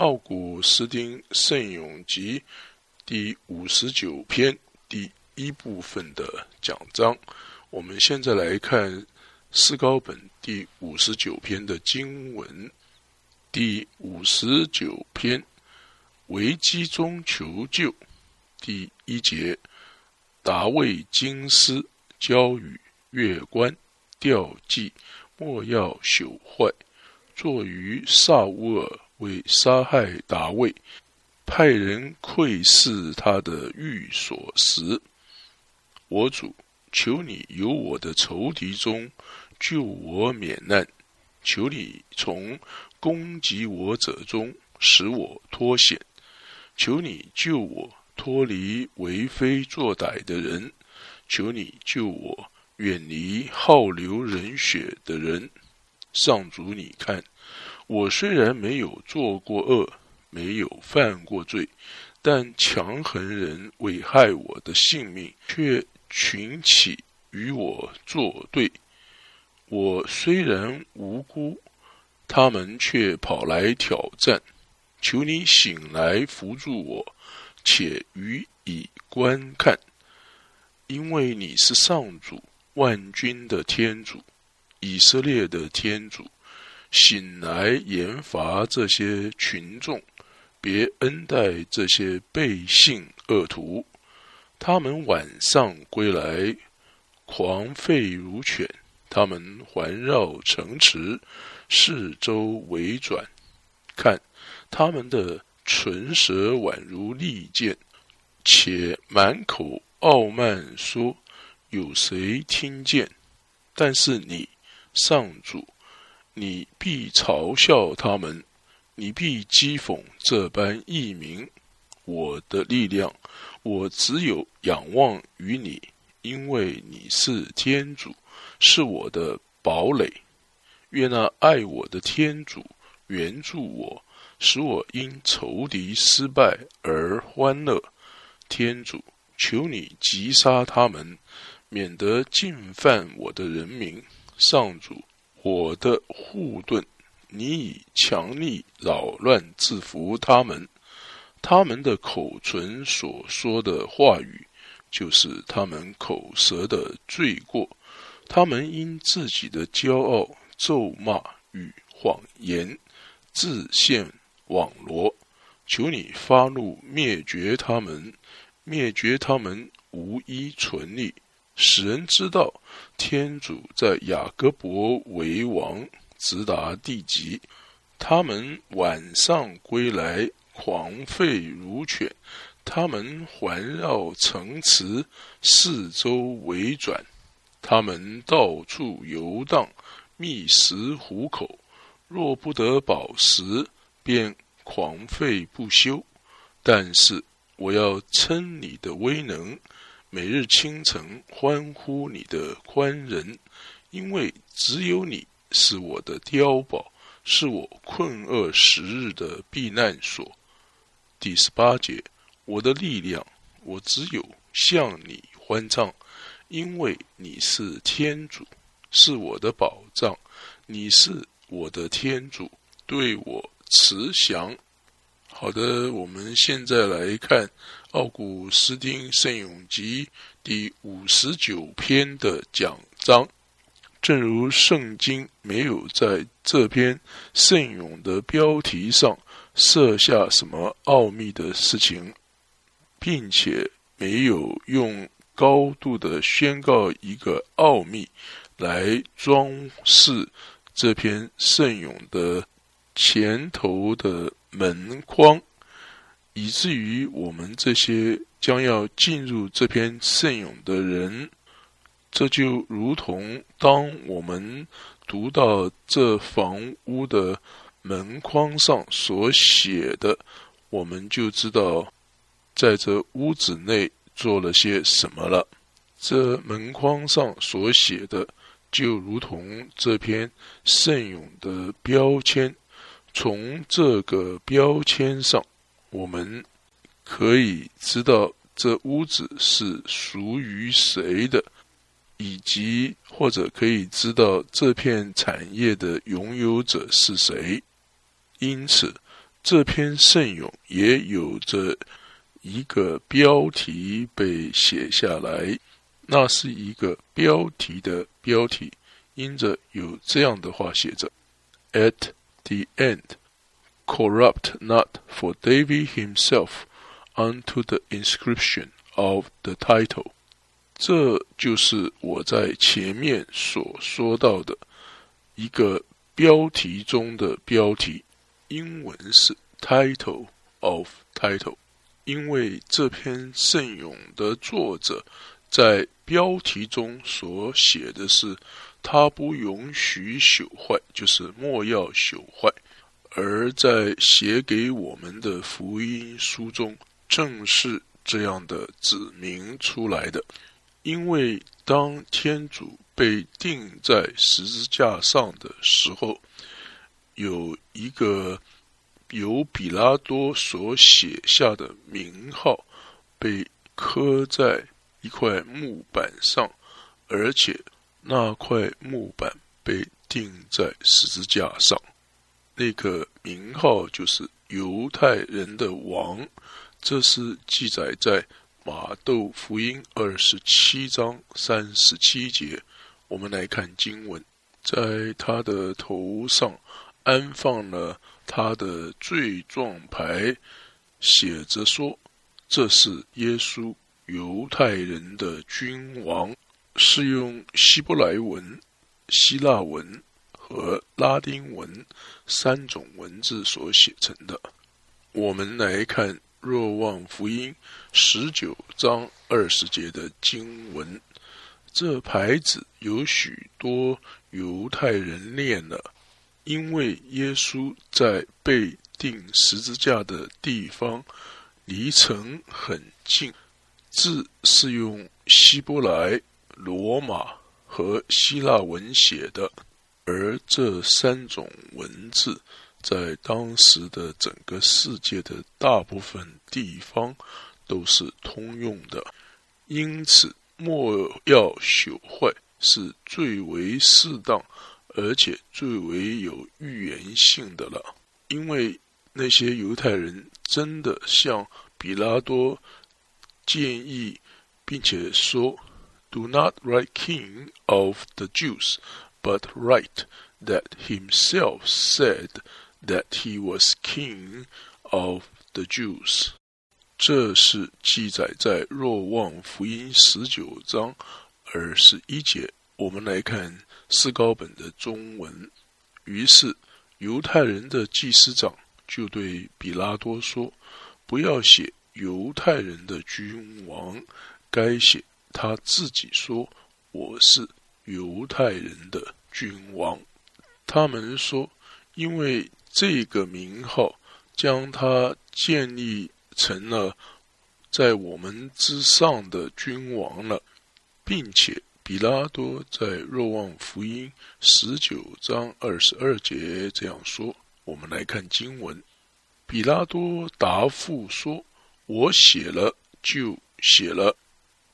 奥古斯丁圣咏集第五十九篇第一部分的讲章。我们现在来看诗高本第五十九篇的经文。第五十九篇危机中求救，第一节达卫金丝交与月关吊祭，莫要朽坏。坐于萨乌尔为杀害达卫，派人窥视他的寓所时，我主求你由我的仇敌中救我免难，求你从攻击我者中使我脱险，求你救我脱离为非作歹的人，求你救我远离好流人血的人。上主，你看。我虽然没有做过恶，没有犯过罪，但强横人危害我的性命，却群起与我作对。我虽然无辜，他们却跑来挑战。求你醒来扶助我，且予以观看，因为你是上主万军的天主，以色列的天主。醒来，严罚这些群众，别恩待这些背信恶徒。他们晚上归来，狂吠如犬；他们环绕城池，四周围转。看，他们的唇舌宛如利剑，且满口傲慢，说：“有谁听见？”但是你，上主。你必嘲笑他们，你必讥讽这般异名。我的力量，我只有仰望于你，因为你是天主，是我的堡垒。愿那爱我的天主援助我，使我因仇敌失败而欢乐。天主，求你击杀他们，免得进犯我的人民。上主。我的护盾，你以强力扰乱制服他们。他们的口唇所说的话语，就是他们口舌的罪过。他们因自己的骄傲、咒骂与谎言，自陷网罗。求你发怒，灭绝他们，灭绝他们，无一存立。使人知道，天主在雅各伯为王，直达地极。他们晚上归来，狂吠如犬；他们环绕城池，四周围转；他们到处游荡，觅食虎口。若不得饱食，便狂吠不休。但是我要称你的威能。每日清晨欢呼你的宽仁，因为只有你是我的碉堡，是我困厄时日的避难所。第十八节，我的力量，我只有向你欢唱，因为你是天主，是我的保障，你是我的天主，对我慈祥。好的，我们现在来看。奥古斯丁圣咏集第五十九篇的讲章，正如圣经没有在这篇圣咏的标题上设下什么奥秘的事情，并且没有用高度的宣告一个奥秘来装饰这篇圣咏的前头的门框。以至于我们这些将要进入这篇圣咏的人，这就如同当我们读到这房屋的门框上所写的，我们就知道在这屋子内做了些什么了。这门框上所写的，就如同这篇圣咏的标签，从这个标签上。我们可以知道这屋子是属于谁的，以及或者可以知道这片产业的拥有者是谁。因此，这篇圣咏也有着一个标题被写下来，那是一个标题的标题，因着有这样的话写着：“At the end, corrupt not for David himself unto the inscription of the title。”这就是我在前面所说到的一个标题中的标题。英文是 title of title，因为这篇圣咏的作者在标题中所写的是他不允许朽坏，就是莫要朽坏，而在写给我们的福音书中，正是这样的指明出来的。因为当天主被钉在十字架上的时候。有一个由比拉多所写下的名号被刻在一块木板上，而且那块木板被钉在十字架上。那个名号就是犹太人的王。这是记载在马窦福音二十七章三十七节。我们来看经文，在他的头上。安放了他的罪状牌，写着说：“这是耶稣，犹太人的君王。”是用希伯来文、希腊文和拉丁文三种文字所写成的。我们来看《若望福音》十九章二十节的经文，这牌子有许多犹太人念了。因为耶稣在被钉十字架的地方离城很近，字是用希伯来、罗马和希腊文写的，而这三种文字在当时的整个世界的大部分地方都是通用的，因此莫要朽坏是最为适当。而且最为有预言性的了，因为那些犹太人真的向比拉多建议，并且说：“Do not write King of the Jews, but write that himself said that he was King of the Jews。”这是记载在若望福音十九章二十一节。我们来看。四高本的中文，于是犹太人的祭司长就对比拉多说：“不要写犹太人的君王，该写他自己说我是犹太人的君王。”他们说：“因为这个名号将他建立成了在我们之上的君王了，并且。”比拉多在若望福音十九章二十二节这样说：“我们来看经文。比拉多答复说：‘我写了就写了，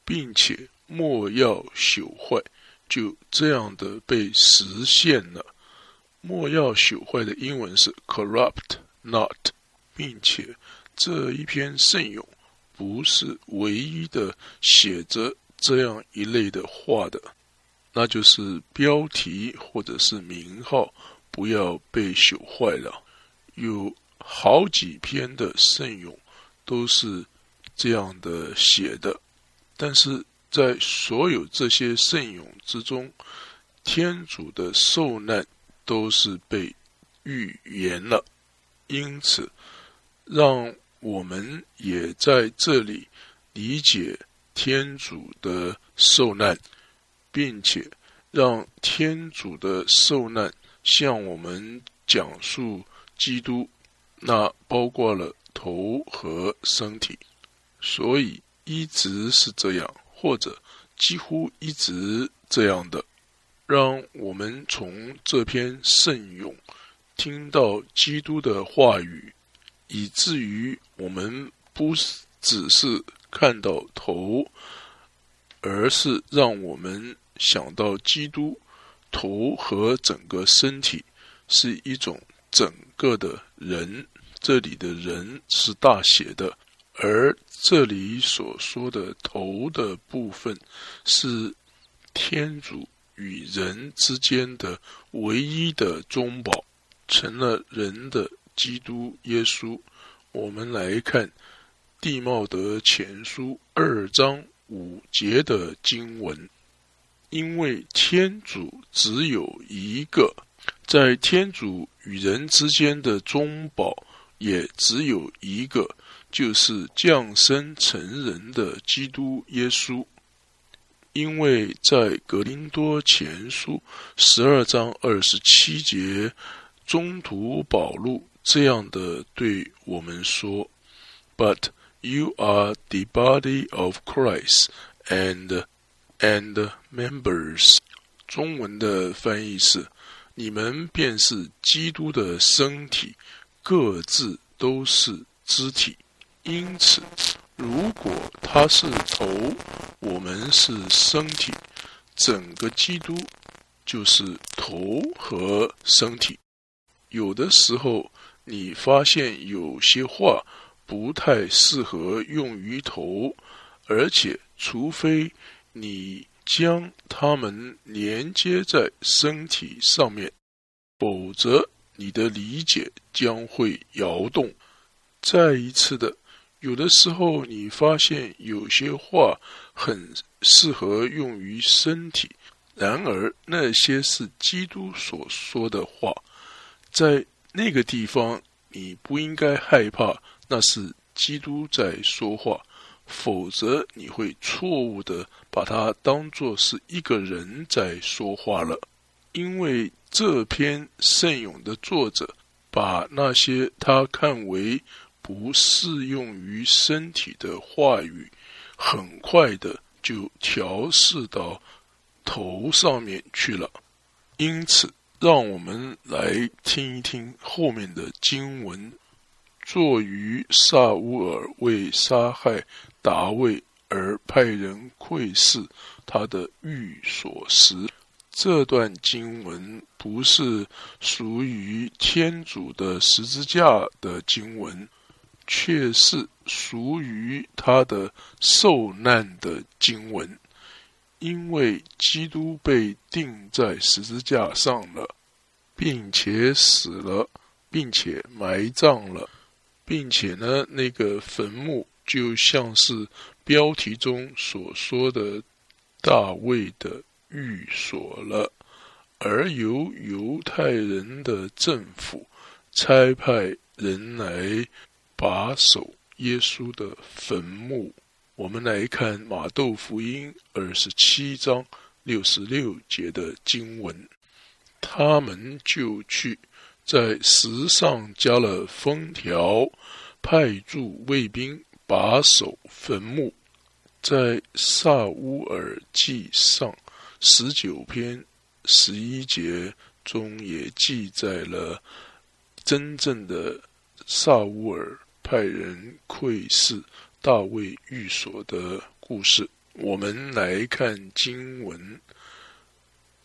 并且莫要朽坏。’就这样的被实现了。莫要朽坏的英文是 corrupt not，并且这一篇圣咏不是唯一的写着。”这样一类的话的，那就是标题或者是名号不要被朽坏了。有好几篇的圣咏都是这样的写的，但是在所有这些圣咏之中，天主的受难都是被预言了，因此让我们也在这里理解。天主的受难，并且让天主的受难向我们讲述基督，那包括了头和身体，所以一直是这样，或者几乎一直这样的，让我们从这篇圣咏听到基督的话语，以至于我们不只是。看到头，而是让我们想到基督头和整个身体是一种整个的人，这里的人是大写的，而这里所说的头的部分是天主与人之间的唯一的中保，成了人的基督耶稣。我们来看地茂德前书二章五节的经文，因为天主只有一个。在天主与人之间的中保也只有一个，就是降生成人的基督耶稣。因为在格林多前书十二章二十七节，中途保禄这样的对我们说：“But you are the body of Christ and and members。”中文的翻译是。你们便是基督的身体，各自都是肢体。因此，如果他是头，我们是身体，整个基督就是头和身体。有的时候，你发现有些话不太适合用于头，而且，除非你。将它们连接在身体上面，否则你的理解将会摇动。再一次的，有的时候你发现有些话很适合用于身体，然而那些是基督所说的话，在那个地方你不应该害怕，那是基督在说话。否则，你会错误的把它当作是一个人在说话了。因为这篇圣咏的作者把那些他看为不适用于身体的话语，很快的就调试到头上面去了。因此，让我们来听一听后面的经文：作于萨乌尔为杀害。达卫而派人窥视他的寓所时，这段经文不是属于天主的十字架的经文，却是属于他的受难的经文。因为基督被钉在十字架上了，并且死了，并且埋葬了，并且呢，那个坟墓。就像是标题中所说的大卫的寓所了，而由犹太人的政府差派人来把守耶稣的坟墓。我们来看马窦福音二十七章六十六节的经文，他们就去在石上加了封条，派驻卫兵。把守坟墓，在萨乌尔记上十九篇十一节中也记载了真正的萨乌尔派人窥视大卫寓所的故事。我们来看经文，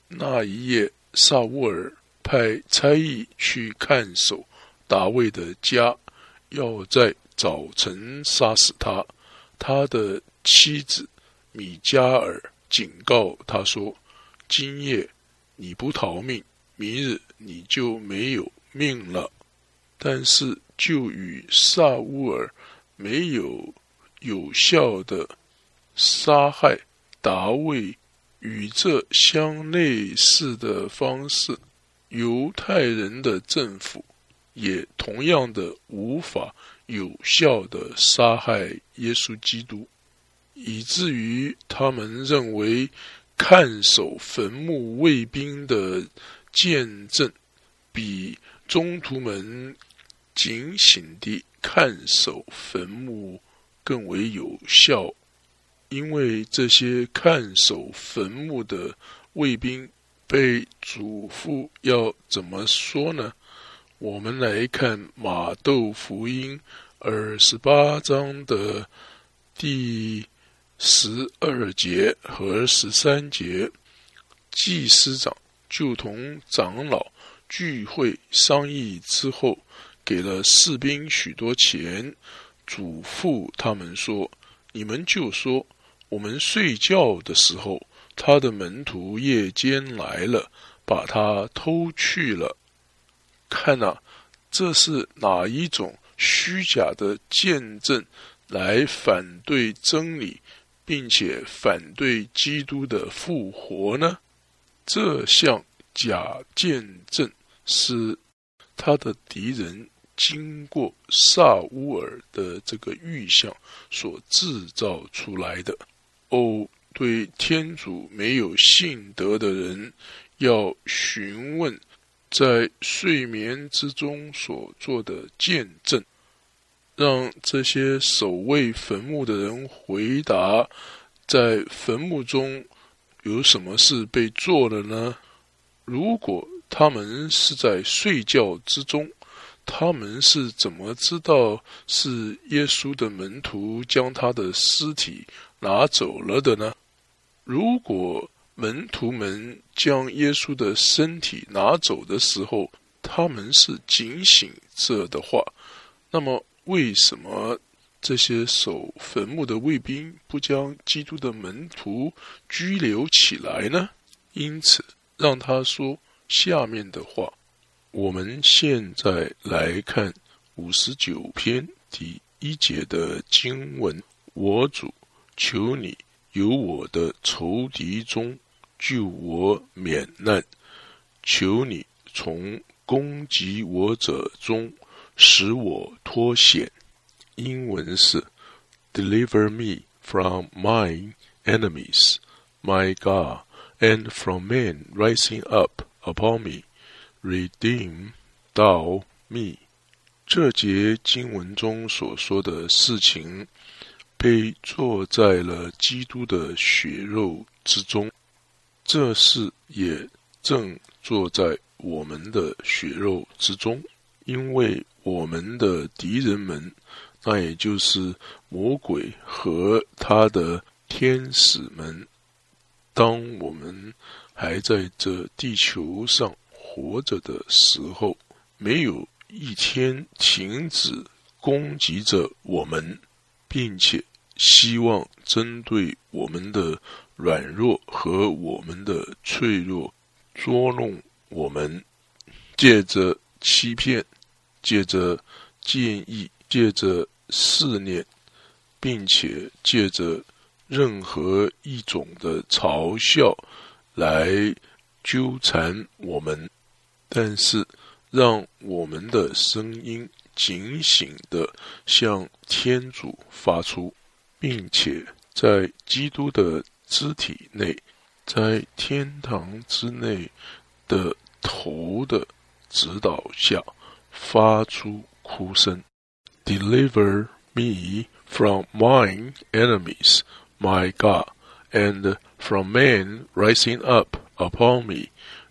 那一夜，萨乌尔派差役去看守大卫的家，要在。早晨杀死他，他的妻子米加尔警告他说：“今夜你不逃命，明日你就没有命了。”但是就与萨乌尔没有有效的杀害达卫与这相类似的方式，犹太人的政府也同样的无法。有效的杀害耶稣基督，以至于他们认为看守坟墓卫兵的见证比中途门警醒地看守坟墓更为有效，因为这些看守坟墓的卫兵被嘱咐要怎么说呢？我们来看马窦福音二十八章的第十二节和十三节，祭司长就同长老聚会商议之后，给了士兵许多钱，嘱咐他们说：“你们就说，我们睡觉的时候，他的门徒夜间来了，把他偷去了。看呐，这是哪一种虚假的见证，来反对真理，并且反对基督的复活呢？这项假见证是。”他的敌人经过萨乌尔的这个预象所制造出来的。哦，对天主没有信德的人，要询问在睡眠之中所做的见证，让这些守卫坟墓的人回答：在坟墓中有什么事被做了呢？如果。他们是在睡觉之中，他们是怎么知道是耶稣的门徒将他的尸体拿走了的呢？如果门徒们将耶稣的身体拿走的时候，他们是警醒着的话，那么为什么这些守坟墓的卫兵不将基督的门徒拘留起来呢？因此，让他说。下面的话，我们现在来看五十九篇第一节的经文：我主，求你由我的仇敌中救我免难；求你从攻击我者中使我脱险。英文是：Deliver me from my enemies, my God, and from men rising up. Upon me, redeem 到 me。这节经文中所说的事情，被做在了基督的血肉之中。这事也正坐在我们的血肉之中，因为我们的敌人们，那也就是魔鬼和他的天使们。当我们还在这地球上活着的时候，没有一天停止攻击着我们，并且希望针对我们的软弱和我们的脆弱捉弄我们，借着欺骗，借着建议，借着试炼，并且借着任何一种的嘲笑。来纠缠我们，但是让我们的声音警醒的向天主发出，并且在基督的肢体内，在天堂之内的头的指导下发出哭声：“Deliver me from mine enemies, my God。” And from men rising up upon me,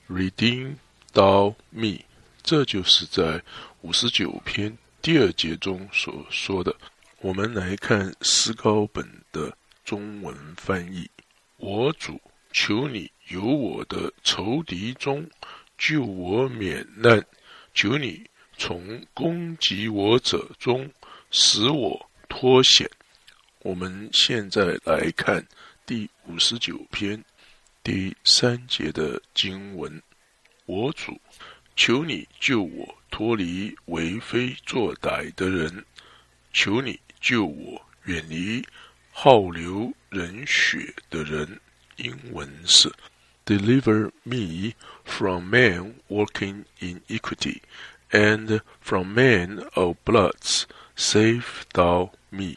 redeem 刀密。这就是在五十九篇第二节中所说的。我们来看诗高本的中文翻译：我主，求你由我的仇敌中救我免难，求你从攻击我者中使我脱险。我们现在来看。第五十九篇第三节的经文：我主，求你救我脱离为非作歹的人；求你救我远离好流人血的人。英文是：Deliver me from men working in equity, and from men of bloods, save thou me。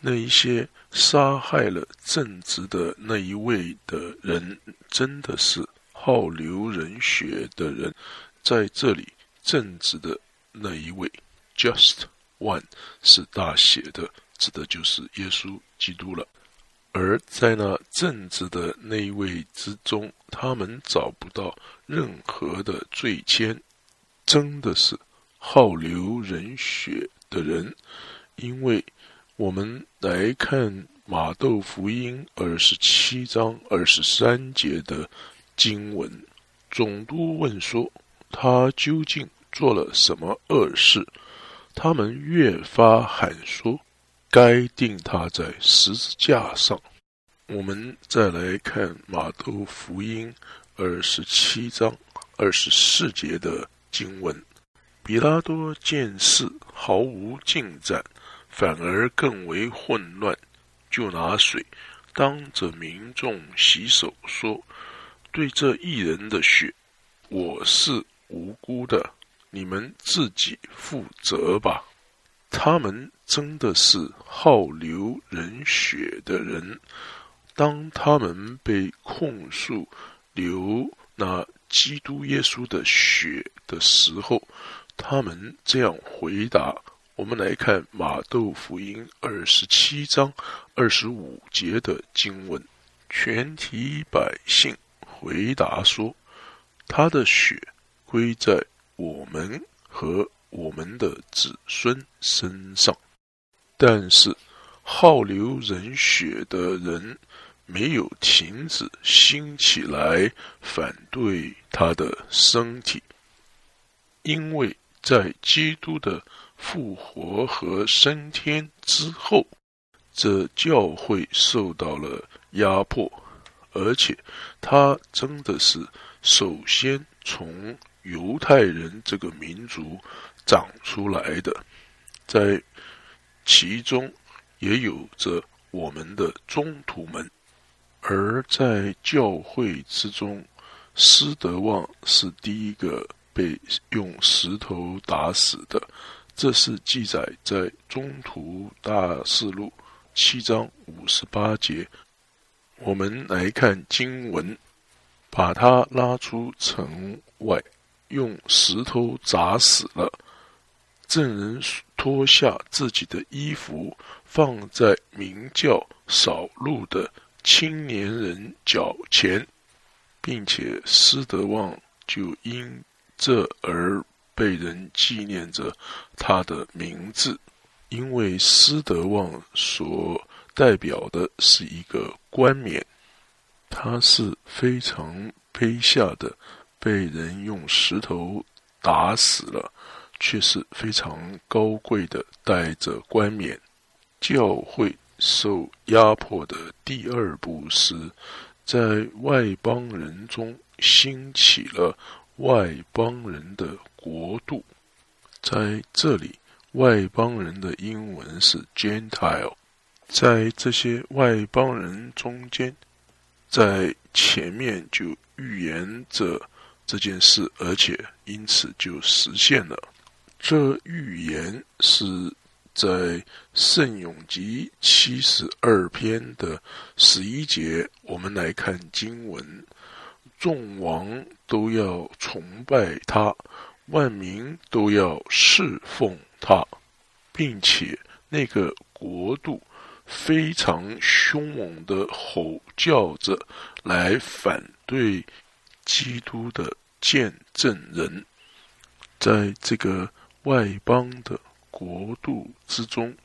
那一些。杀害了正直的那一位的人，真的是好流人血的人。在这里，正直的那一位，just one，是大写的，指的就是耶稣基督了。而在那正直的那一位之中，他们找不到任何的罪愆，真的是好流人血的人，因为。我们来看马窦福音二十七章二十三节的经文。总督问说：“他究竟做了什么恶事？他们越发喊说：“该定他在十字架上。”我们再来看马窦福音二十七章二十四节的经文：比拉多见事毫无进展，反而更为混乱，就拿水当着民众洗手，说：“对这一人的血，我是无辜的，你们自己负责吧。”他们真的是好流人血的人。当他们被控诉流那基督耶稣的血的时候，他们这样回答。我们来看马窦福音二十七章二十五节的经文：全体百姓回答说：“他的血归在我们和我们的子孙身上。”但是好流人血的人。没有停止兴起来反对他的身体，因为在基督的复活和升天之后，这教会受到了压迫，而且他真的是首先从犹太人这个民族长出来的，在其中也有着我们的中途们。而在教会之中，施德旺是第一个被用石头打死的。这是记载在《中途大事录》七章五十八节。我们来看经文，把他拉出城外，用石头砸死了。证人脱下自己的衣服，放在名叫扫路的。青年人脚前，并且施德旺就因这而被人纪念着他的名字，因为施德旺所代表的是一个冠冕，他是非常卑下的，被人用石头打死了，却是非常高贵的，带着冠冕，教会。受压迫的第二步是，在外邦人中兴起了外邦人的国度。在这里，外邦人的英文是 Gentile。在这些外邦人中间，在前面就预言着这件事，而且因此就实现了。这预言是。在《圣咏集》七十二篇的十一节，我们来看经文：众王都要崇拜他，万民都要侍奉他，并且那个国度非常凶猛的吼叫着来反对基督的见证人，在这个外邦的。国度之中，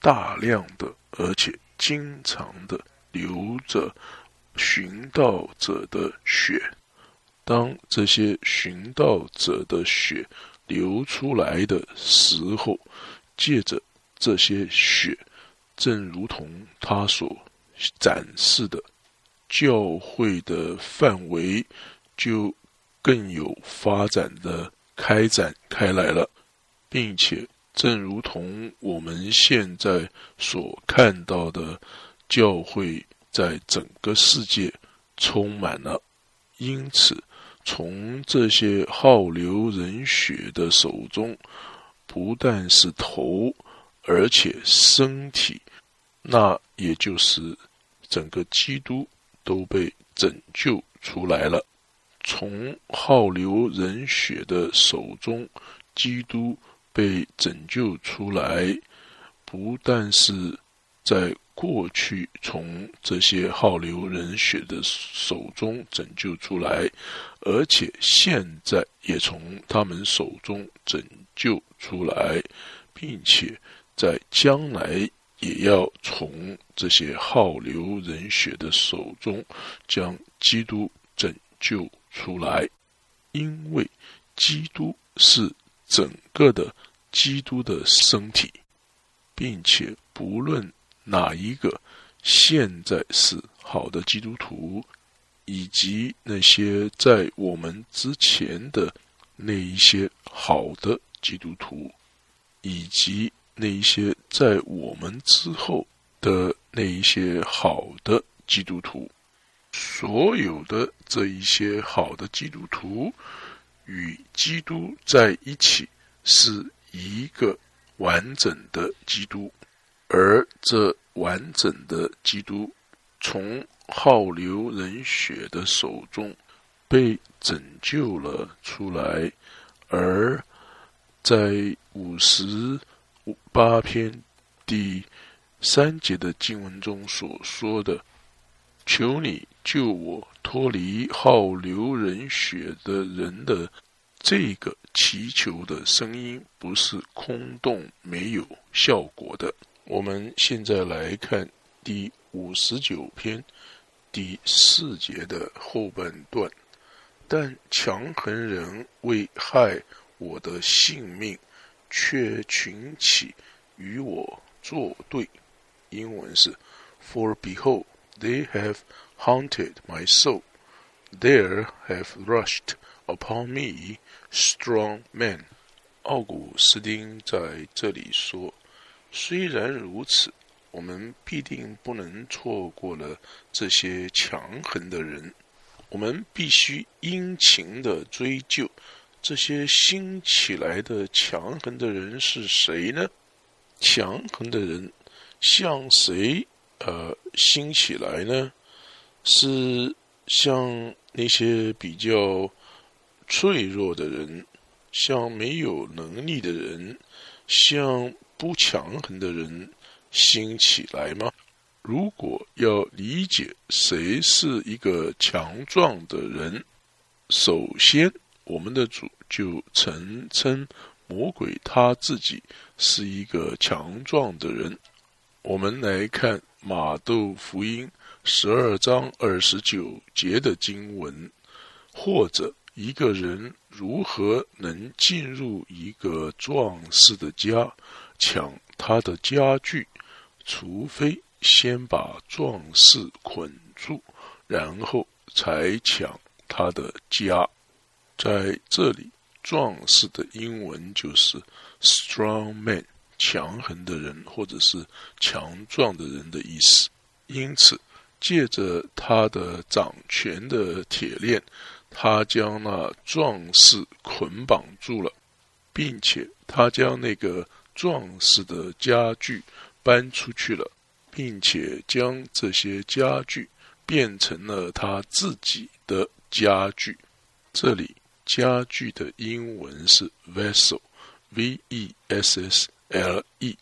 大量的而且经常的流着寻道者的血。当这些寻道者的血流出来的时候，借着这些血，正如同他所展示的，教会的范围就更有发展的开展开来了，并且。正如同我们现在所看到的，教会在整个世界充满了。因此，从这些好流人血的手中，不但是头，而且身体，那也就是整个基督都被拯救出来了。从好流人血的手中，基督。被拯救出来，不但是在过去从这些好流人血的手中拯救出来，而且现在也从他们手中拯救出来，并且在将来也要从这些好流人血的手中将基督拯救出来，因为基督是整个的。基督的身体，并且不论哪一个现在是好的基督徒，以及那些在我们之前的那一些好的基督徒，以及那一些在我们之后的那一些好的基督徒，所有的这一些好的基督徒与基督在一起，是一个完整的基督，而这完整的基督从好流人血的手中被拯救了出来，而在五十八篇第三节的经文中所说的：“求你救我脱离好流人血的人的这个祈求的声音，不是空洞没有效果的。”我们现在来看第五十九篇第四节的后半段，但强横人为害我的性命，却群起与我作对。英文是：For behold, they have haunted my soul; there have rushed upon me strong men。奥古斯丁在这里说：“虽然如此，我们必定不能错过了这些强横的人。我们必须殷勤的追究，这些兴起来的强横的人是谁呢？强横的人。”向谁呃兴起来呢？是向那些比较脆弱的人，向没有能力的人，向不强横的人兴起来吗？如果要理解谁是一个强壮的人，首先我们的主就曾称魔鬼他自己是一个强壮的人。我们来看马窦福音十二章二十九节的经文，或者一个人如何能进入一个壮士的家抢他的家具，除非先把壮士捆住，然后才抢他的家。在这里，壮士的英文就是 strong man。强横的人，或者是强壮的人的意思。因此，借着他的掌权的铁链，他将那壮士捆绑住了，并且他将那个壮士的家具搬出去了，并且将这些家具变成了他自己的家具。这里“家具”的英文是 “vessel”，v-e-s-s。L.E.，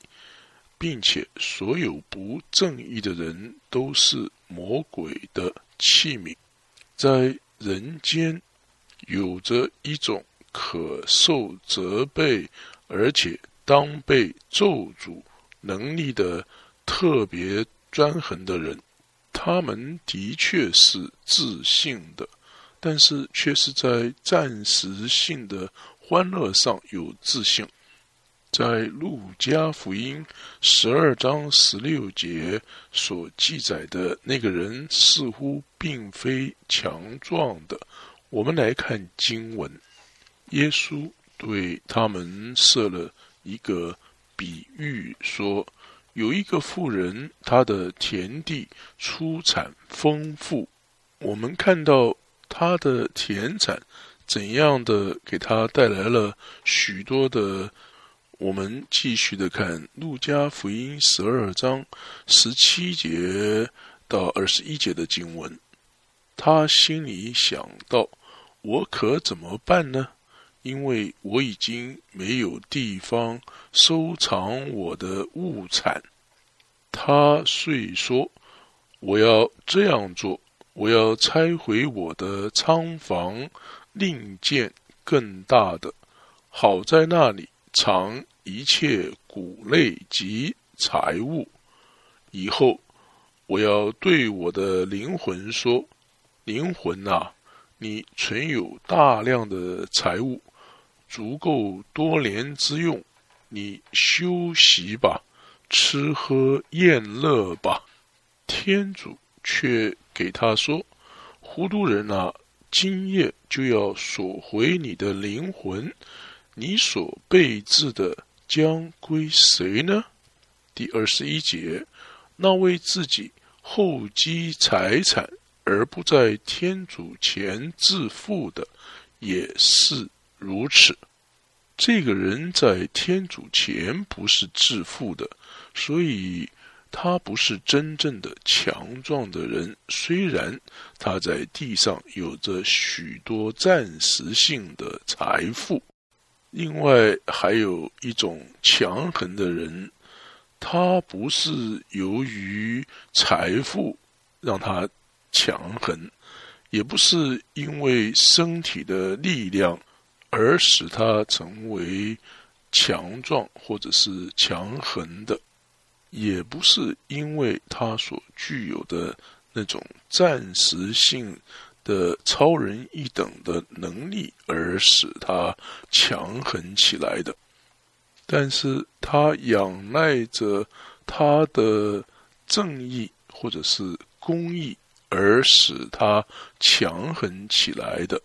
并且所有不正义的人都是魔鬼的器皿，在人间有着一种可受责备，而且当被咒诅能力的特别专横的人，他们的确是自信的，但是却是在暂时性的欢乐上有自信。在路加福音十二章十六节所记载的那个人，似乎并非强壮的。我们来看经文，耶稣对他们设了一个比喻，说有一个妇人，她的田地出产丰富。我们看到他的田产怎样的给他带来了许多的。我们继续的看《路加福音》十二章十七节到二十一节的经文。他心里想到：“我可怎么办呢？因为我已经没有地方收藏我的物产。”他遂说：“我要这样做，我要拆毁我的仓房，另建更大的，好在那里藏。”一切谷类及财物，以后我要对我的灵魂说：“灵魂啊，你存有大量的财物，足够多年之用。你休息吧，吃喝宴乐吧。”天主却给他说：“糊涂人啊，今夜就要索回你的灵魂，你所备置的将归谁呢？”第二十一节，那为自己厚积财产而不在天主前致富的，也是如此。这个人在天主前不是致富的，所以他不是真正的强壮的人。虽然他在地上有着许多暂时性的财富，另外还有一种强横的人。他不是由于财富让他强横，也不是因为身体的力量而使他成为强壮或者是强横的，也不是因为他所具有的那种暂时性的超人一等的能力而使他强横起来的。但是他仰赖着他的正义或者是公义而使他强横起来的，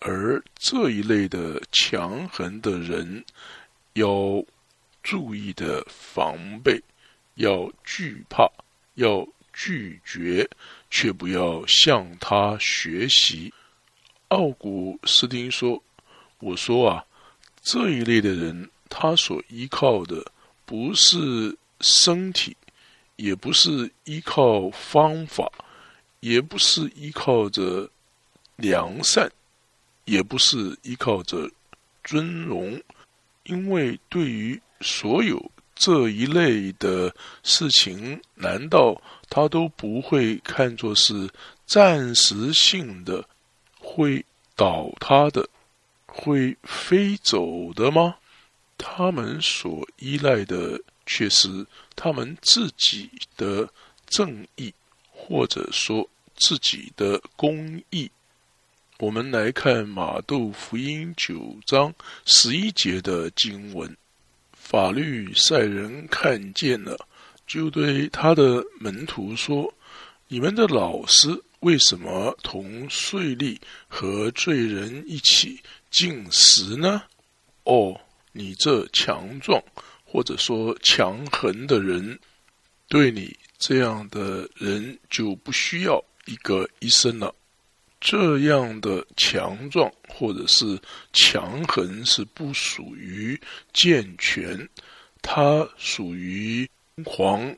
而这一类的强横的人要注意的防备，要惧怕，要拒绝，却不要向他学习。奥古斯丁说：“我说啊，这一类的人。”他所依靠的不是身体，也不是依靠方法，也不是依靠着良善，也不是依靠着尊荣，因为对于所有这一类的事情，难道他都不会看作是暂时性的、会倒塌的、会飞走的吗？他们所依赖的却是他们自己的正义，或者说自己的公义。我们来看马窦福音九章十一节的经文：法律赛人看见了，就对他的门徒说：“你们的老师为什么同税吏和罪人一起进食呢？”哦。你这强壮或者说强横的人，对你这样的人就不需要一个医生了。这样的强壮或者是强横是不属于健全，它属于疯狂，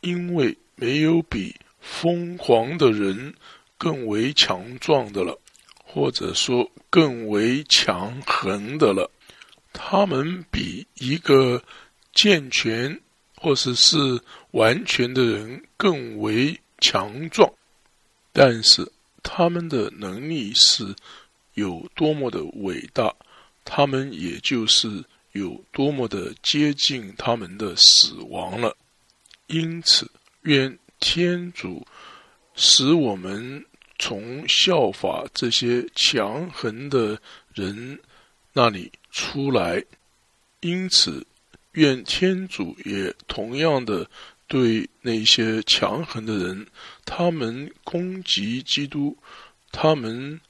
因为没有比疯狂的人更为强壮的了，或者说更为强横的了。他们比一个健全或者是完全的人更为强壮，但是他们的能力是有多么的伟大，他们也就是有多么的接近他们的死亡了。因此，愿天主使我们从效法这些强横的人那里。出来，因此，愿天主也同样的对那些强横的人，他们攻击基督，他们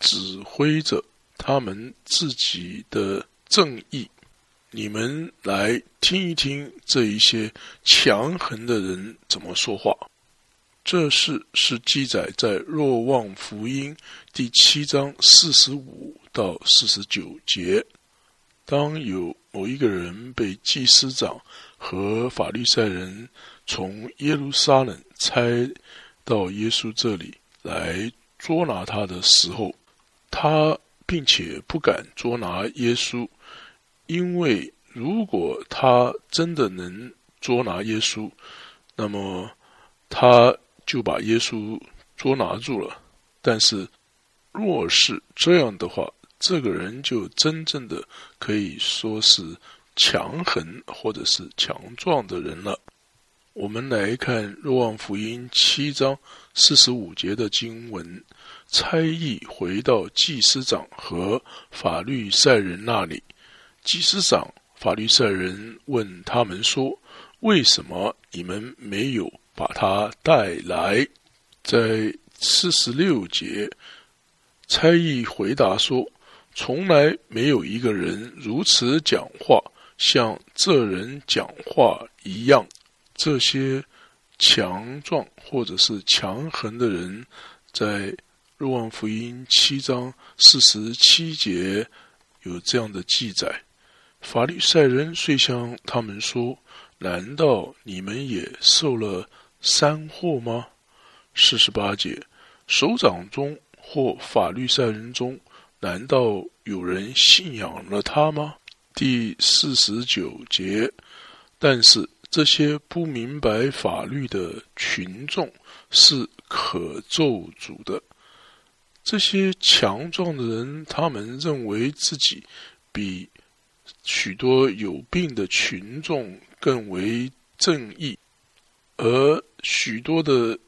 指挥着他们自己的正义。你们来听一听这一些强横的人怎么说话。这事是记载在若望福音第七章四十五到四十九节。当有某一个人被祭司长和法律赛人从耶路撒冷差到耶稣这里来捉拿他的时候，他并且不敢捉拿耶稣，因为如果他真的能捉拿耶稣，那么他就把耶稣捉拿住了。但是，若是这样的话，这个人就真正的可以说是强横或者是强壮的人了。我们来看《若望福音》七章四十五节的经文：差役回到祭司长和法律赛人那里，祭司长、法律赛人问他们说：“为什么你们没有把他带来？”在四十六节，差役回答说：“从来没有一个人如此讲话，像这人讲话一样。”这些强壮或者是强横的人，在《若望福音》七章四十七节有这样的记载。法律赛人遂向他们说：“难道你们也受了三祸吗？”四十八节，首长中或法律赛人中，难道有人信仰了他吗？第四十九节，但是这些不明白法律的群众是可咒诅的。这些强壮的人，他们认为自己比。许多有病的群众更为正义，而许多的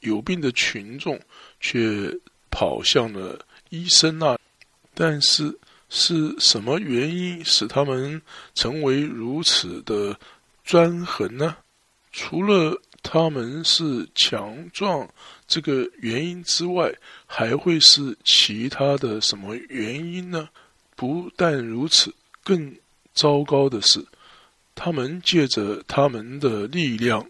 有病的群众却跑向了医生那。但是是什么原因使他们成为如此的专横呢？除了他们是强壮这个原因之外，还会是其他的什么原因呢？不但如此，更。糟糕的是，他们借着他们的力量，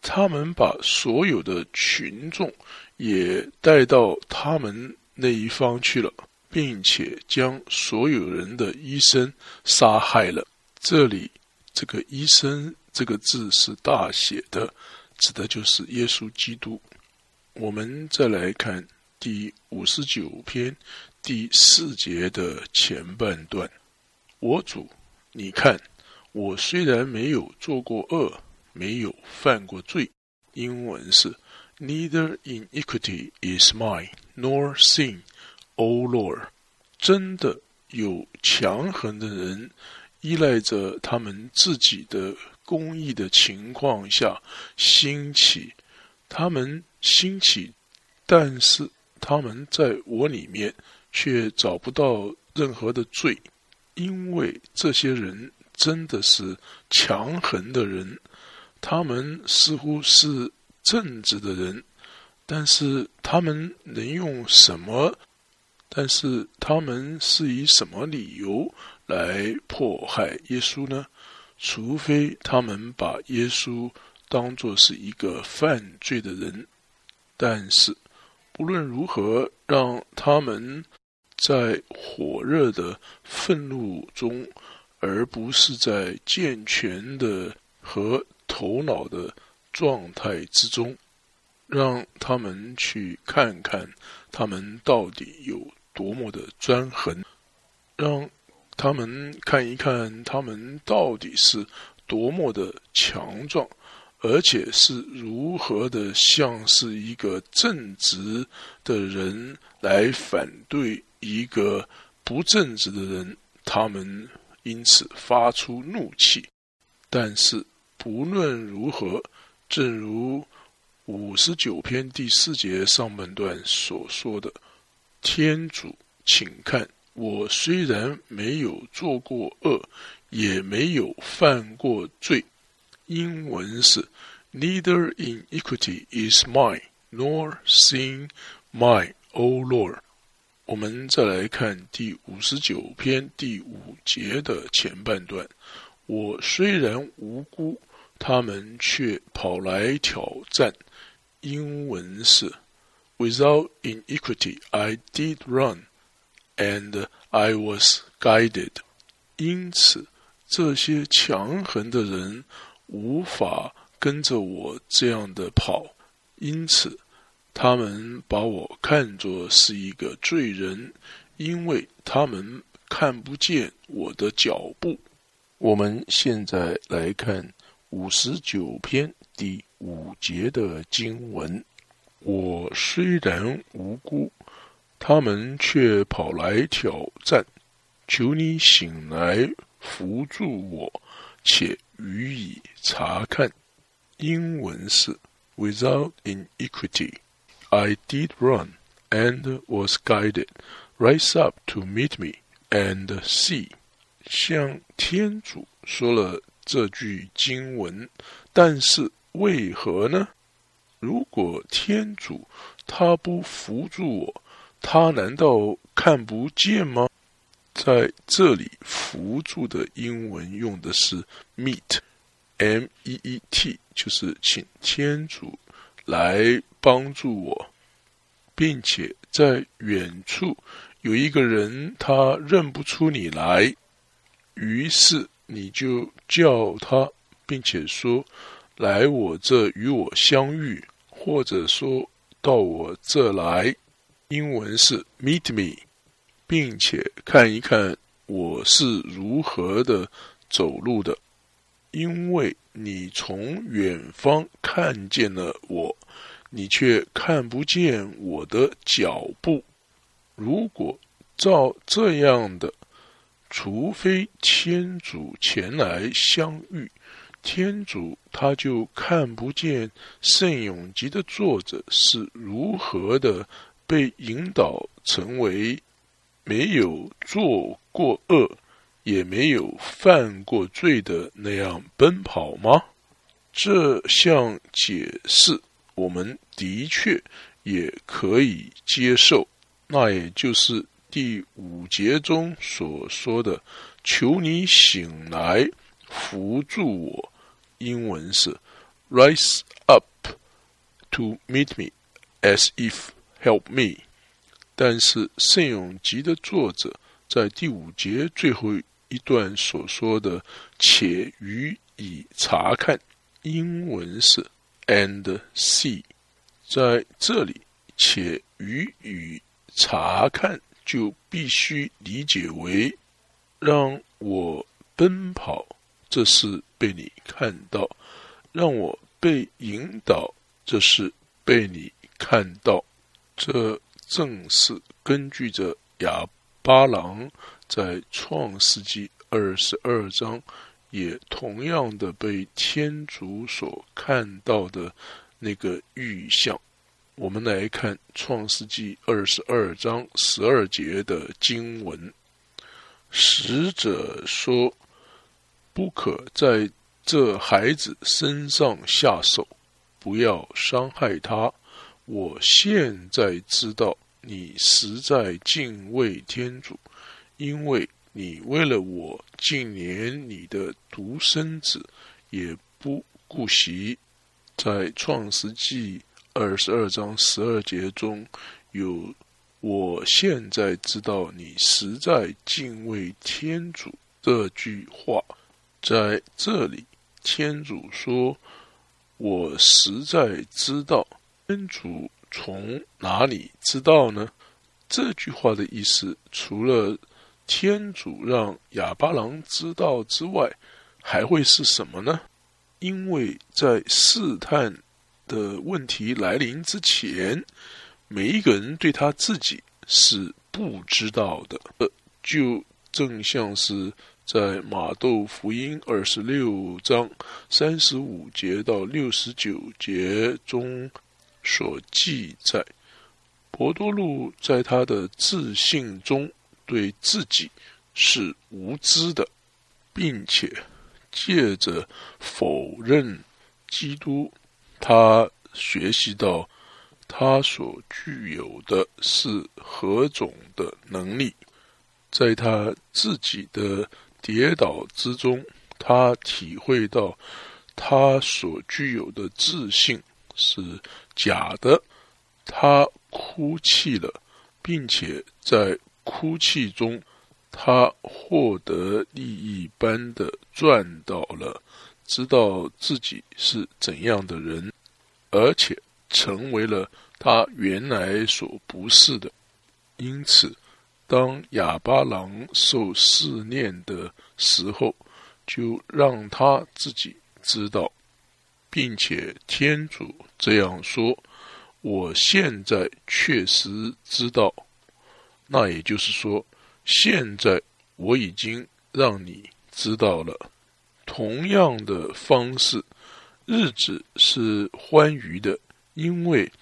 他们把所有的群众也带到他们那一方去了，并且将所有人的医生杀害了。这里这个“医生”这个字是大写的，指的就是耶稣基督。我们再来看第五十九篇第四节的前半段：“我主。”你看，我虽然没有做过恶，没有犯过罪。英文是 Neither iniquity is mine, nor sin, 欧洛尔。真的有强横的人，依赖着他们自己的公益的情况下兴起，他们兴起，但是他们在我里面却找不到任何的罪。因为这些人真的是强横的人，他们似乎是正直的人，但是他们能用什么？但是他们是以什么理由来迫害耶稣呢？除非他们把耶稣当作是一个犯罪的人。但是不论如何，让他们。在火热的愤怒中，而不是在健全的和头脑的状态之中，让他们去看看他们到底有多么的专横，让他们看一看他们到底是多么的强壮，而且是如何的像是一个正直的人来反对。一个不正直的人，他们因此发出怒气。但是不论如何，正如五十九篇第四节上半段所说的：“天主，请看，我虽然没有做过恶，也没有犯过罪。”英文是：“Neither iniquity is mine, nor sin mine, O Lord。”我们再来看第五十九篇第五节的前半段。我虽然无辜，他们却跑来挑战。英文是：Without iniquity, I did run, and I was guided。因此，这些强横的人无法跟着我这样的跑。因此。他们把我看作是一个罪人，因为他们看不见我的脚步。我们现在来看五十九篇第五节的经文：我虽然无辜，他们却跑来挑战。求你醒来扶助我，且予以查看。英文是 Without iniquity。I did run and was guided. Rise up to meet me and see. 向天主说了这句经文，但是为何呢？如果天主他不扶助我，他难道看不见吗？在这里，扶助的英文用的是 meet，m e e t，就是请天主来帮助我，并且在远处有一个人，他认不出你来，于是你就叫他，并且说：“来我这与我相遇，或者说到我这来。”英文是 meet me。并且看一看我是如何的走路的，因为你从远方看见了我，你却看不见我的脚步。如果照这样的，除非天主前来相遇，天主他就看不见圣咏集的作者是如何的被引导成为。没有做过恶，也没有犯过罪的那样奔跑吗？这项解释，我们的确也可以接受。那也就是第五节中所说的：“求你醒来，扶助我。”英文是 “rise up to meet me as if help me”。但是《圣咏集》的作者在第五节最后一段所说的“且予以查看”，英文是 “and see”。在这里，“且予以查看”就必须理解为让我奔跑，这是被你看到；让我被引导，这是被你看到。这。正是根据着亚巴郎在创世纪二十二章，也同样的被天主所看到的那个预象，我们来看创世纪二十二章十二节的经文。使者说：“不可在这孩子身上下手，不要伤害他。”我现在知道你实在敬畏天主，因为你为了我竟连你的独生子，也不顾惜。在创世纪二十二章十二节中有“我现在知道你实在敬畏天主”这句话，在这里，天主说：“我实在知道。”天主从哪里知道呢？这句话的意思，除了天主让哑巴郎知道之外，还会是什么呢？因为在试探的问题来临之前，每一个人对他自己是不知道的。呃，就正像是在马窦福音二十六章三十五节到六十九节中。所记载，博多禄在他的自信中对自己是无知的，并且借着否认基督，他学习到他所具有的是何种的能力，在他自己的跌倒之中，他体会到他所具有的自信是。假的，他哭泣了，并且在哭泣中，他获得利益般的赚到了，知道自己是怎样的人，而且成为了他原来所不是的。因此，当哑巴郎受试炼的时候，就让他自己知道。并且天主这样说：“我现在确实知道，那也就是说，现在我已经让你知道了。同样的方式，日子是欢愉的，因为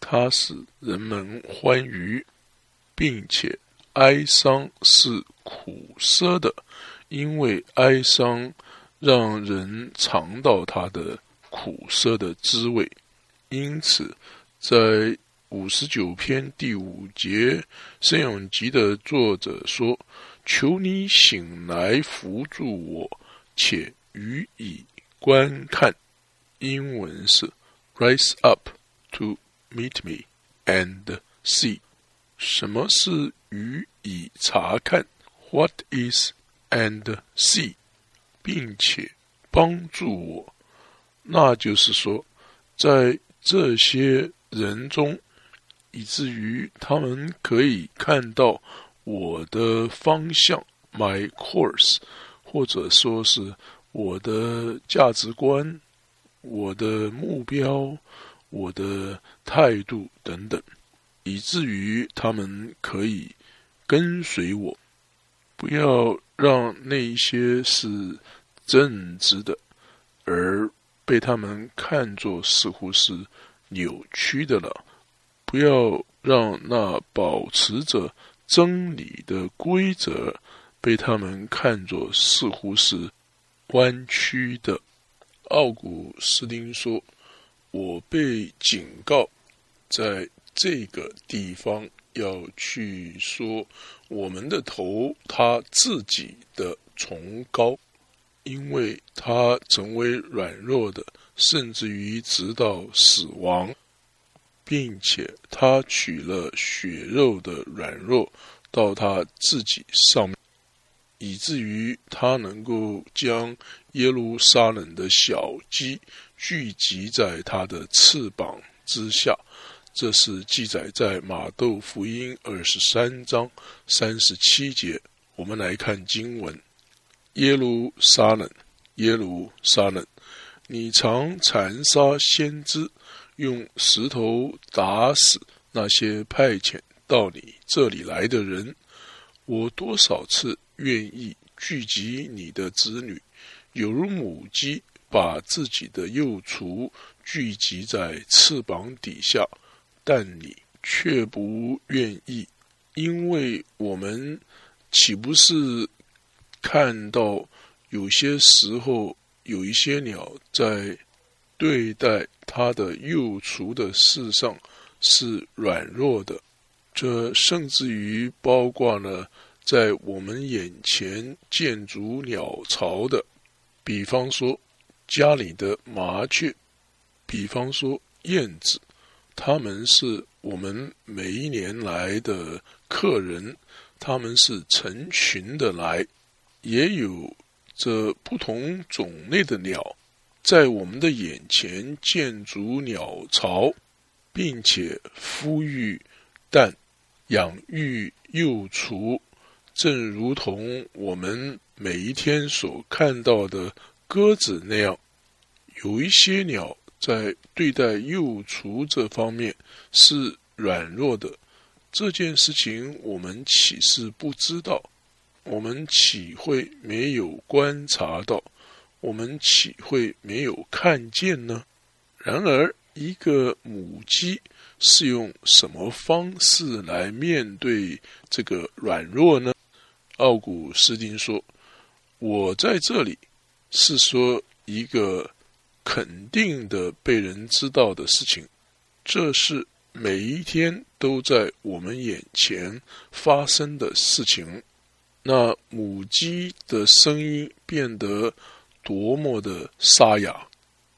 它使人们欢愉；并且哀伤是苦涩的，因为哀伤让人尝到它的苦涩的滋味，因此在五十九篇第五节，圣咏集的作者说：“求你醒来扶助我，且予以观看。”英文是 “Rise up to meet me and see”。什么是予以查看？What is and see？并且帮助我，那就是说，在这些人中，以至于他们可以看到我的方向，my course，或者说是我的价值观。我的目标、我的态度等等，以至于他们可以跟随我，不要让那些是正直的，而被他们看作似乎是扭曲的了；不要让那保持着真理的规则被他们看作似乎是弯曲的。奥古斯丁说：“我被警告，在这个地方要去说我们的头，他自己的崇高，因为他成为软弱的，甚至于直到死亡，并且他取了血肉的软弱到他自己上面。”以至于他能够将耶路撒冷的小鸡聚集在他的翅膀之下，这是记载在马窦福音二十三章三十七节。我们来看经文：耶路撒冷，耶路撒冷，你常残杀先知，用石头打死那些派遣到你这里来的人。我多少次？愿意聚集你的子女，有如母鸡把自己的幼雏聚集在翅膀底下，但你却不愿意，因为我们岂不是看到有些时候有一些鸟在对待它的幼雏的事上是软弱的？这甚至于包括了。在我们眼前建筑鸟巢的，比方说家里的麻雀，比方说燕子，他们是我们每一年来的客人，他们是成群的来，也有这不同种类的鸟，在我们的眼前建筑鸟巢，并且孵育蛋，养育幼雏。正如同我们每一天所看到的鸽子那样，有一些鸟在对待幼雏这方面是软弱的。这件事情我们岂是不知道？我们岂会没有观察到？我们岂会没有看见呢？然而，一个母鸡是用什么方式来面对这个软弱呢？奥古斯丁说：“我在这里是说一个肯定的被人知道的事情，这是每一天都在我们眼前发生的事情。那母鸡的声音变得多么的沙哑，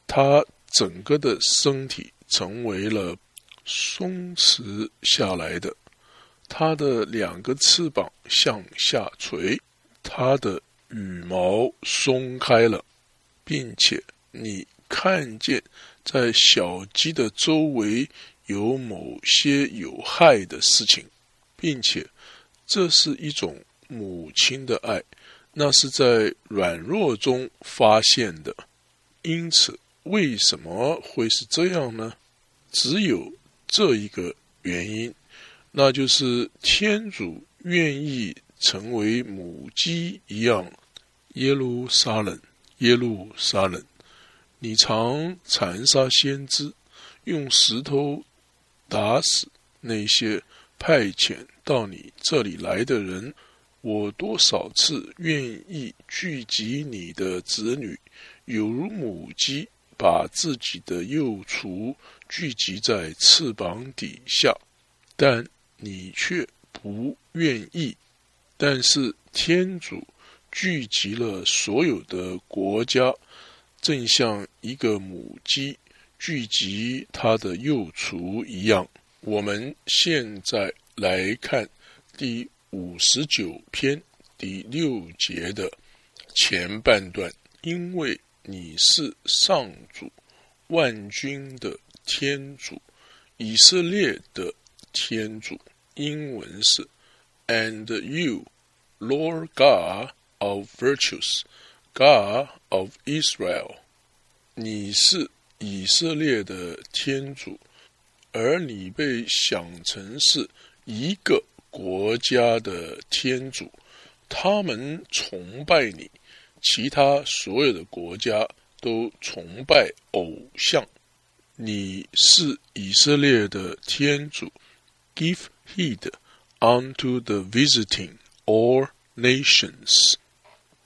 它整个的身体成为了松弛下来的。”它的两个翅膀向下垂，它的羽毛松开了，并且你看见在小鸡的周围有某些有害的事情，并且这是一种母亲的爱，那是在软弱中发现的。因此，为什么会是这样呢？只有这一个原因。那就是天主愿意成为母鸡一样，耶路撒冷，耶路撒冷，你常残杀先知，用石头打死那些派遣到你这里来的人。我多少次愿意聚集你的子女，有如母鸡把自己的幼雏聚集在翅膀底下，但你却不愿意。但是天主聚集了所有的国家，正像一个母鸡聚集它的幼雏一样。我们现在来看第。五十九篇第六节的前半段，因为你是上主万军的天主，以色列的天主。英文是 And you, Lord God of virtues, God of Israel。你是以色列的天主，而你被想成是一个。国家的天主，他们崇拜你，其他所有的国家都崇拜偶像。你是以色列的天主，Give heed unto the visiting all nations，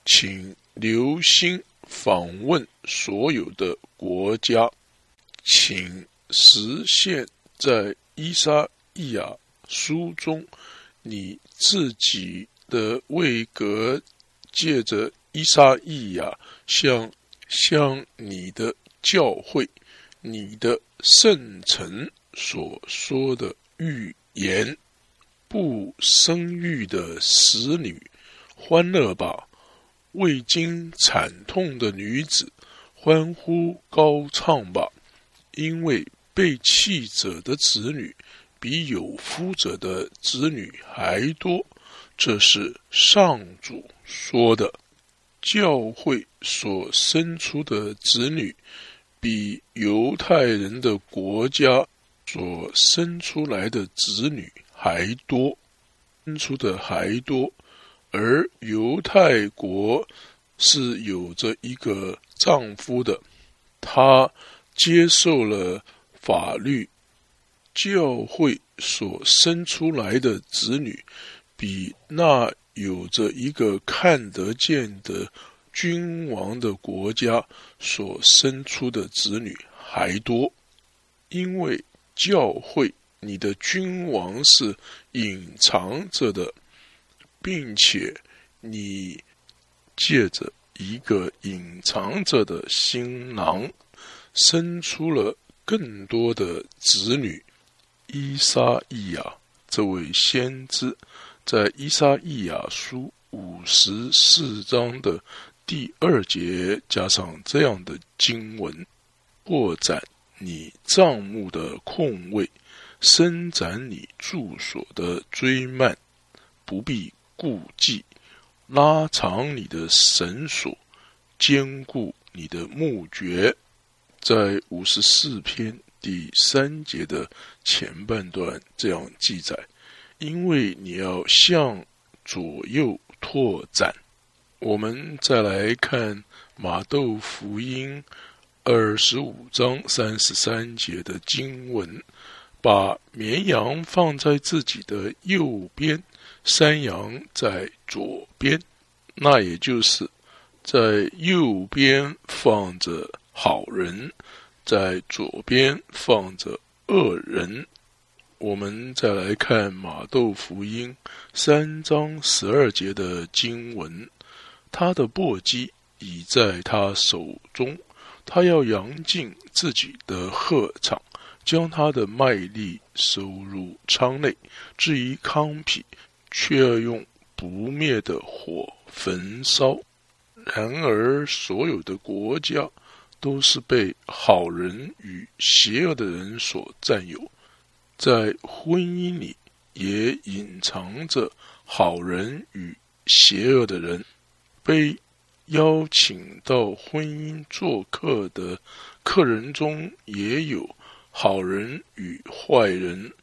请留心访问所有的国家，请实现在伊莎伊亚书中。你自己的位格，借着伊莎伊亚向向你的教会、你的圣臣所说的预言，不生育的使女欢乐吧，未经惨痛的女子欢呼高唱吧，因为被弃者的子女。比有夫者的子女还多，这是上主说的。教会所生出的子女，比犹太人的国家所生出来的子女还多，生出的还多。而犹太国是有着一个丈夫的，他接受了法律。教会所生出来的子女，比那有着一个看得见的君王的国家所生出的子女还多。因为教会，你的君王是隐藏着的，并且你借着一个隐藏着的新郎，生出了更多的子女。伊莎伊亚这位先知，在伊莎伊亚书五十四章的第二节加上这样的经文：扩展你帐幕的空位，伸展你住所的追蔓，不必顾忌；拉长你的绳索，坚固你的木橛。在五十四篇。第三节的前半段这样记载：因为你要向左右拓展。我们再来看马窦福音二十五章三十三节的经文：把绵羊放在自己的右边，山羊在左边。那也就是在右边放着好人。在左边放着恶人。我们再来看马窦福音三章十二节的经文：他的簸箕已在他手中，他要扬进自己的鹤场，将他的麦粒收入仓内。至于糠皮，却用不灭的火焚烧。然而，所有的国家。都是被好人与邪恶的人所占有，在婚姻里也隐藏着好人与邪恶的人。被邀请到婚姻做客的客人中，也有好人与坏人。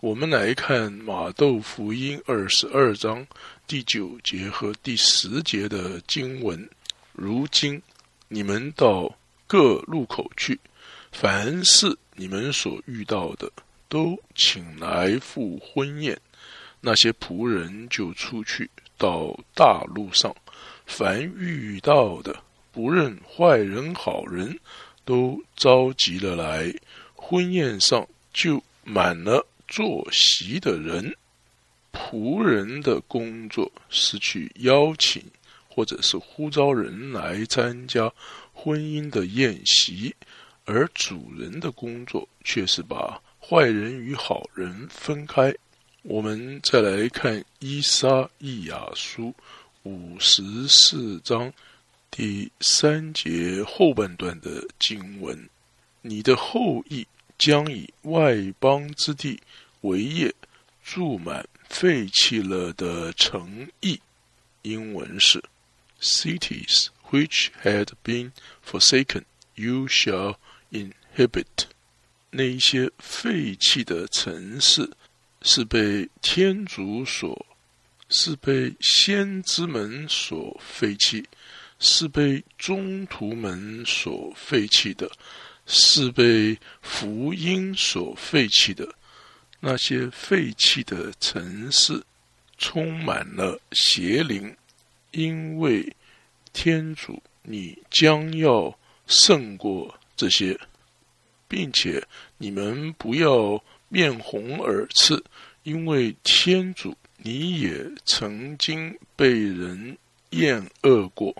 我们来看马窦福音二十二章第九节和第十节的经文。如今你们到。各路口去，凡是你们所遇到的，都请来赴婚宴。那些仆人就出去到大路上，凡遇到的，不认坏人好人，都召集了来。婚宴上就满了坐席的人。仆人的工作是去邀请，或者是呼召人来参加婚姻的宴席，而主人的工作却是把坏人与好人分开。我们再来看《伊莎伊亚书》五十四章第三节后半段的经文：“你的后裔将以外邦之地为业，住满废弃了的城邑。”英文是：“Cities which had been forsaken, you shall inhabit。”那一些废弃的城市。是被天主所，是被先知们所废弃，是被中途门所废弃的，是被福音所废弃的。那些废弃的城市充满了邪灵，因为天主，你将要胜过这些，并且你们不要。面红耳赤，因为天主，你也曾经被人厌恶过。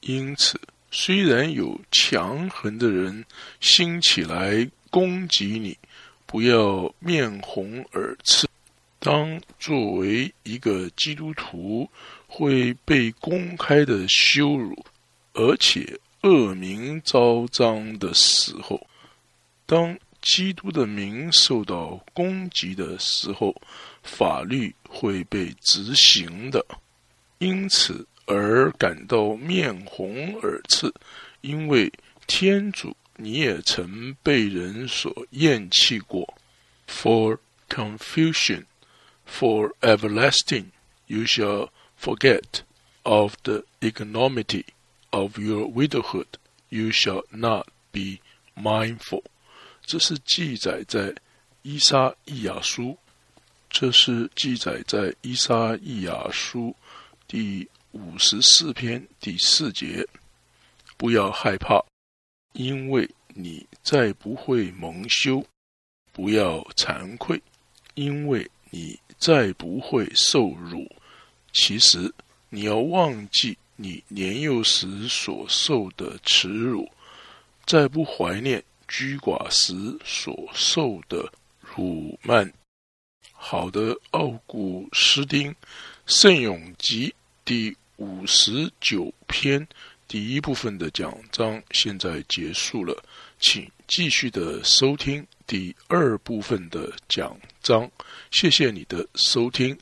因此，虽然有强横的人兴起来攻击你，不要面红耳赤。当作为一个基督徒会被公开的羞辱，而且恶名昭彰的时候，当。基督的名受到攻击的时候，法律会被执行的，因此而感到面红耳赤，因为天主你也曾被人所厌弃过。For confusion, for everlasting, you shall forget of the ignominy of your widowhood. You shall not be mindful. 这是记载在伊莎伊亚书，这是记载在伊莎伊亚书第五十四篇第四节。不要害怕，因为你再不会蒙羞；不要惭愧，因为你再不会受辱。其实，你要忘记你年幼时所受的耻辱，再不怀念。居寡时所受的辱慢。好的，奥古斯丁《圣永吉》第五十九篇第一部分的讲章现在结束了，请继续的收听第二部分的讲章。谢谢你的收听。